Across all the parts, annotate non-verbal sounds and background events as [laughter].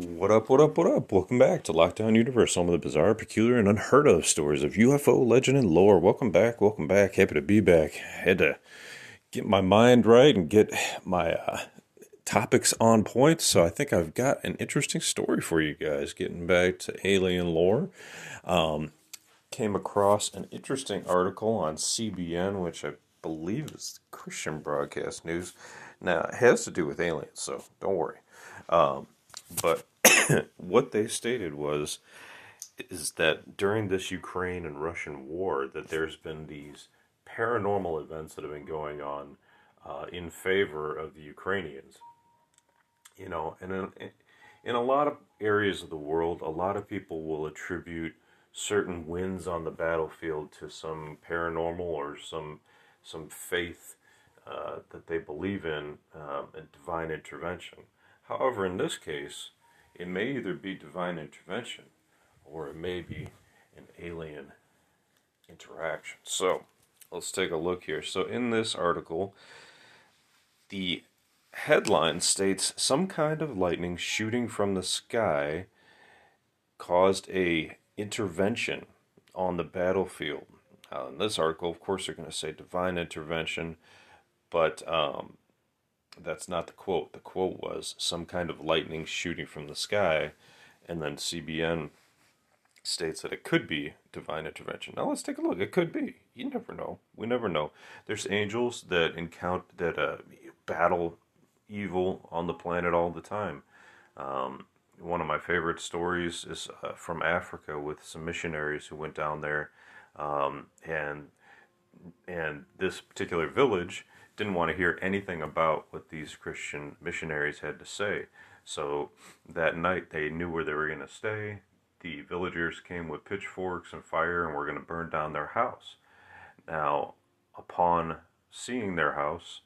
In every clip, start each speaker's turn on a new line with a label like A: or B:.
A: What up, what up, what up? Welcome back to Lockdown Universe, some of the bizarre, peculiar, and unheard of stories of UFO legend and lore. Welcome back, welcome back. Happy to be back. Had to get my mind right and get my uh, topics on point. So I think I've got an interesting story for you guys. Getting back to alien lore, um, came across an interesting article on CBN, which I believe is Christian Broadcast News. Now it has to do with aliens, so don't worry. Um, but [coughs] what they stated was is that during this Ukraine and Russian war, that there's been these paranormal events that have been going on uh, in favor of the Ukrainians. You know, and in, in a lot of areas of the world, a lot of people will attribute certain wins on the battlefield to some paranormal or some some faith uh, that they believe in um, a divine intervention. However, in this case, it may either be divine intervention or it may be an alien interaction. So, let's take a look here. So, in this article, the headline states some kind of lightning shooting from the sky caused a intervention on the battlefield. Uh, in this article, of course, they're going to say divine intervention, but um, that's not the quote. The quote was some kind of lightning shooting from the sky, and then CBN states that it could be divine intervention. Now let's take a look. It could be. You never know. We never know. There's angels that encounter that uh, battle evil on the planet all the time. Um, one of my favorite stories is uh, from Africa with some missionaries who went down there, um, and and this particular village didn't want to hear anything about what these Christian missionaries had to say. So that night they knew where they were going to stay the villagers came with pitchforks and fire and were going to burn down their house. Now, upon seeing their house,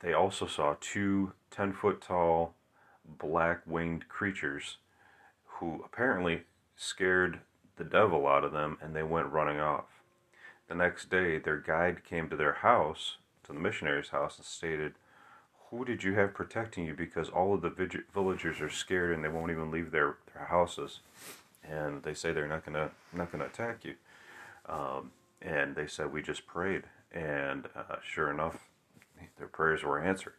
A: they also saw two 10 foot tall black winged creatures who apparently scared the devil out of them and they went running off. The next day, their guide came to their house, to the missionary's house, and stated, Who did you have protecting you? Because all of the villagers are scared and they won't even leave their, their houses and they say they're not gonna not gonna attack you. Um, and they said we just prayed, and uh, sure enough, their prayers were answered.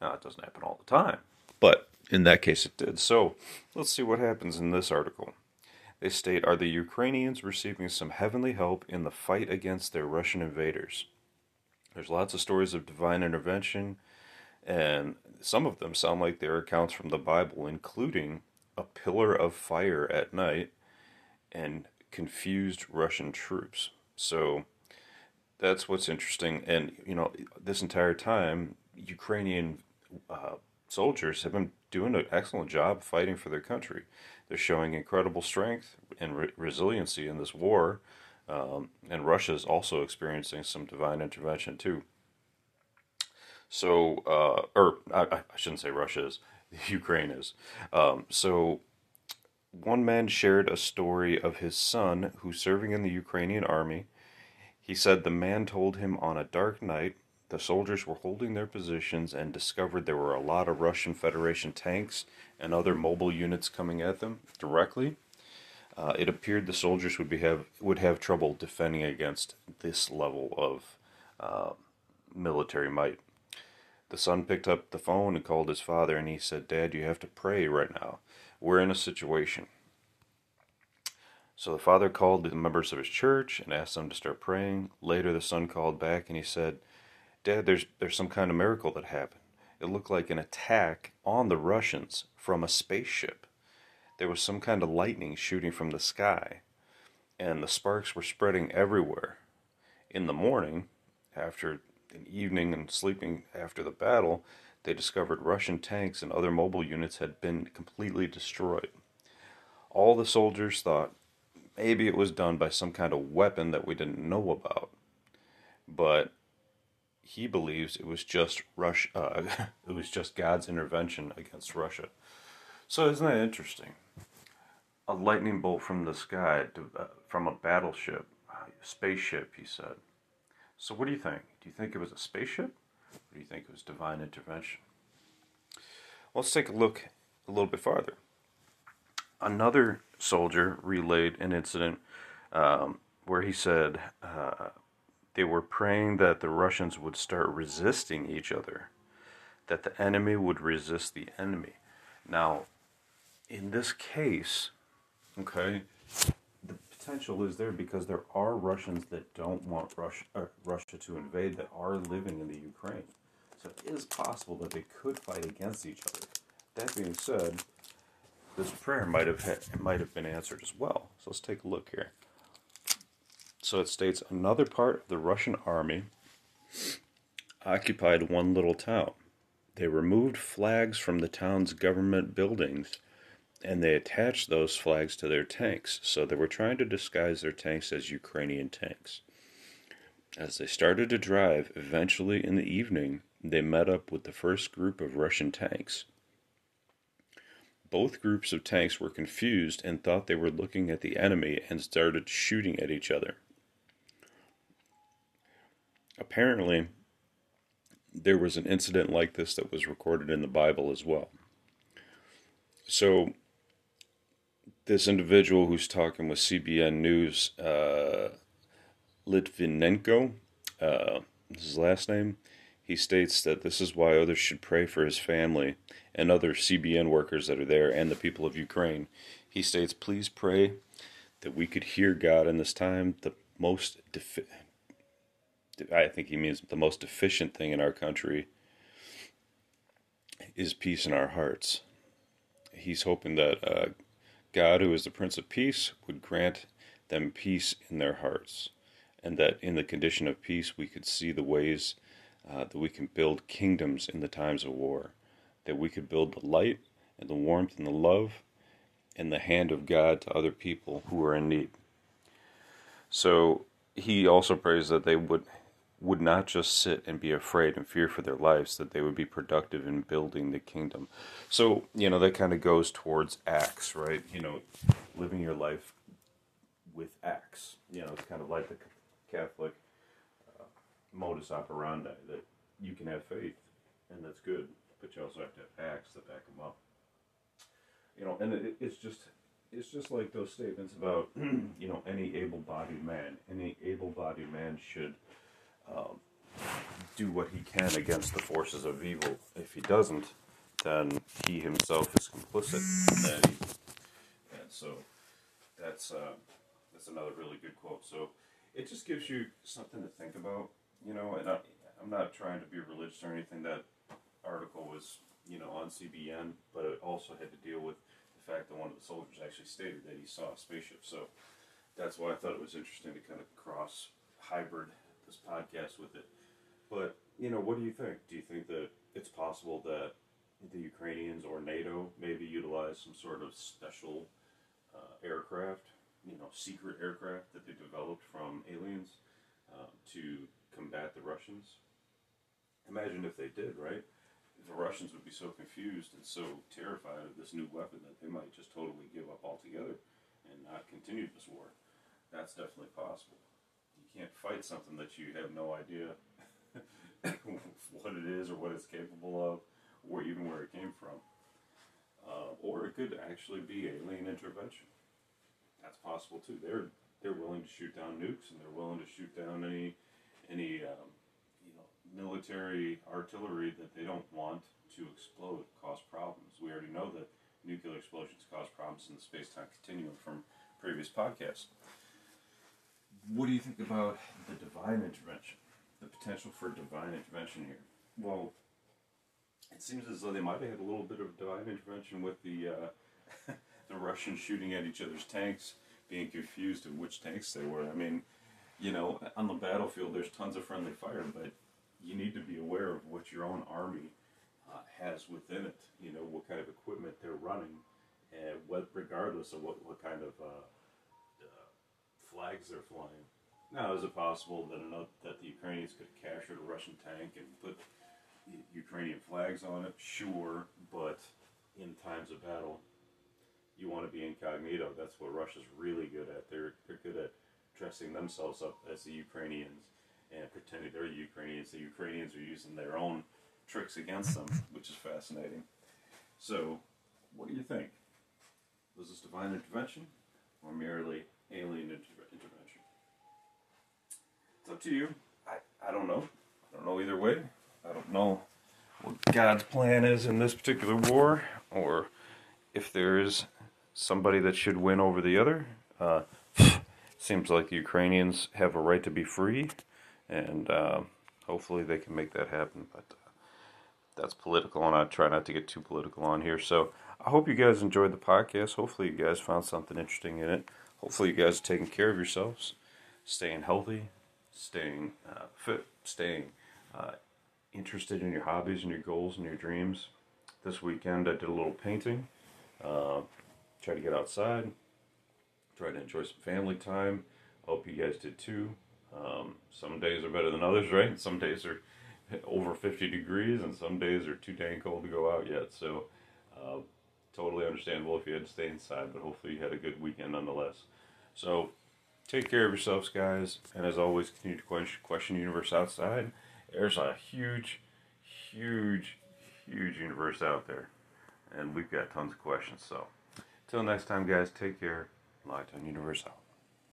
A: Now it doesn't happen all the time, but in that case it did. So let's see what happens in this article. They state, Are the Ukrainians receiving some heavenly help in the fight against their Russian invaders? There's lots of stories of divine intervention, and some of them sound like they're accounts from the Bible, including a pillar of fire at night and confused Russian troops. So that's what's interesting. And, you know, this entire time, Ukrainian uh, soldiers have been doing an excellent job fighting for their country. They're showing incredible strength and re- resiliency in this war. Um, and Russia is also experiencing some divine intervention too. So, uh, or I, I, shouldn't say Russia is. [laughs] Ukraine is. Um, so, one man shared a story of his son who's serving in the Ukrainian army. He said the man told him on a dark night the soldiers were holding their positions and discovered there were a lot of Russian Federation tanks and other mobile units coming at them directly. Uh, it appeared the soldiers would be have would have trouble defending against this level of uh, military might. The son picked up the phone and called his father, and he said, Dad, you have to pray right now. We're in a situation. So the father called the members of his church and asked them to start praying. Later, the son called back and he said, Dad, there's, there's some kind of miracle that happened. It looked like an attack on the Russians from a spaceship. There was some kind of lightning shooting from the sky, and the sparks were spreading everywhere. In the morning, after an evening and sleeping after the battle, they discovered Russian tanks and other mobile units had been completely destroyed. All the soldiers thought maybe it was done by some kind of weapon that we didn't know about. But he believes it was just Russia. Uh, [laughs] it was just God's intervention against Russia. So isn't that interesting? A lightning bolt from the sky, to, uh, from a battleship, a spaceship. He said. So what do you think? Do you think it was a spaceship? Or do you think it was divine intervention? Well, let's take a look a little bit farther. Another soldier relayed an incident um, where he said uh, they were praying that the Russians would start resisting each other, that the enemy would resist the enemy. Now, in this case, okay, the potential is there because there are Russians that don't want Russia, uh, Russia to invade that are living in the Ukraine. So it is possible that they could fight against each other. That being said, this prayer might have had, might have been answered as well. So let's take a look here. So it states another part of the Russian army occupied one little town. They removed flags from the town's government buildings and they attached those flags to their tanks. So they were trying to disguise their tanks as Ukrainian tanks. As they started to drive, eventually in the evening, they met up with the first group of Russian tanks. Both groups of tanks were confused and thought they were looking at the enemy and started shooting at each other. Apparently, there was an incident like this that was recorded in the Bible as well. So, this individual who's talking with CBN News, uh, Litvinenko, uh, his last name, he states that this is why others should pray for his family and other CBN workers that are there and the people of Ukraine. He states, please pray that we could hear God in this time. The most, defi- I think he means the most efficient thing in our country is peace in our hearts. He's hoping that uh, God, who is the Prince of Peace, would grant them peace in their hearts, and that in the condition of peace we could see the ways uh, that we can build kingdoms in the times of war, that we could build the light and the warmth and the love and the hand of God to other people who are in need. So he also prays that they would would not just sit and be afraid and fear for their lives, that they would be productive in building the kingdom. So, you know, that kind of goes towards acts, right? You know, living your life with acts. You know, it's kind of like the Catholic uh, modus operandi that you can have faith, and that's good, but you also have to have acts that back them up. You know, and it, it's just it's just like those statements about [clears throat] you know any able-bodied man. Any able-bodied man should um, do what he can against the forces of evil. If he doesn't, then he himself is complicit. And so that's uh, that's another really good quote. So it just gives you something to think about you know, and I, I'm not trying to be religious or anything. That article was, you know, on CBN, but it also had to deal with the fact that one of the soldiers actually stated that he saw a spaceship. So that's why I thought it was interesting to kind of cross hybrid this podcast with it. But you know, what do you think? Do you think that it's possible that the Ukrainians or NATO maybe utilize some sort of special uh, aircraft, you know, secret aircraft that they developed from aliens uh, to combat the Russians? Imagine if they did, right? The Russians would be so confused and so terrified of this new weapon that they might just totally give up altogether and not continue this war. That's definitely possible. Can't fight something that you have no idea [laughs] what it is or what it's capable of, or even where it came from. Uh, or it could actually be alien intervention. That's possible too. They're they're willing to shoot down nukes and they're willing to shoot down any any um, you know military artillery that they don't want to explode, cause problems. We already know that nuclear explosions cause problems in the space-time continuum from previous podcast. What do you think about the divine intervention? The potential for divine intervention here? Well, it seems as though they might have had a little bit of divine intervention with the uh, [laughs] the Russians shooting at each other's tanks, being confused of which tanks they were. I mean, you know, on the battlefield, there's tons of friendly fire, but you need to be aware of what your own army uh, has within it. You know, what kind of equipment they're running, and what, regardless of what, what kind of uh, flags they're flying. Now, is it possible that that the Ukrainians could capture a Russian tank and put Ukrainian flags on it? Sure, but in times of battle, you want to be incognito. That's what Russia's really good at. They're they're good at dressing themselves up as the Ukrainians and pretending they're Ukrainians. The Ukrainians are using their own tricks against them, which is fascinating. So, what do you think? Was this divine intervention or merely alien inter- intervention? It's up to you. I, I don't know. I don't know either way. I don't know what God's plan is in this particular war or if there is somebody that should win over the other. Uh, [sighs] seems like the Ukrainians have a right to be free, and uh, hopefully they can make that happen. But uh, that's political, and I try not to get too political on here. So I hope you guys enjoyed the podcast. Hopefully you guys found something interesting in it. Hopefully you guys are taking care of yourselves, staying healthy, staying uh, fit, staying uh, interested in your hobbies and your goals and your dreams. This weekend I did a little painting. Uh, to get outside, try to enjoy some family time. Hope you guys did too. Um, some days are better than others, [laughs] right? Some days are over 50 degrees, and some days are too dang cold to go out yet. So, uh, totally understandable if you had to stay inside, but hopefully you had a good weekend nonetheless. So, take care of yourselves, guys, and as always, continue to question, question universe outside. There's a huge, huge, huge universe out there, and we've got tons of questions. So, till next time, guys, take care. Lockdown Universe out.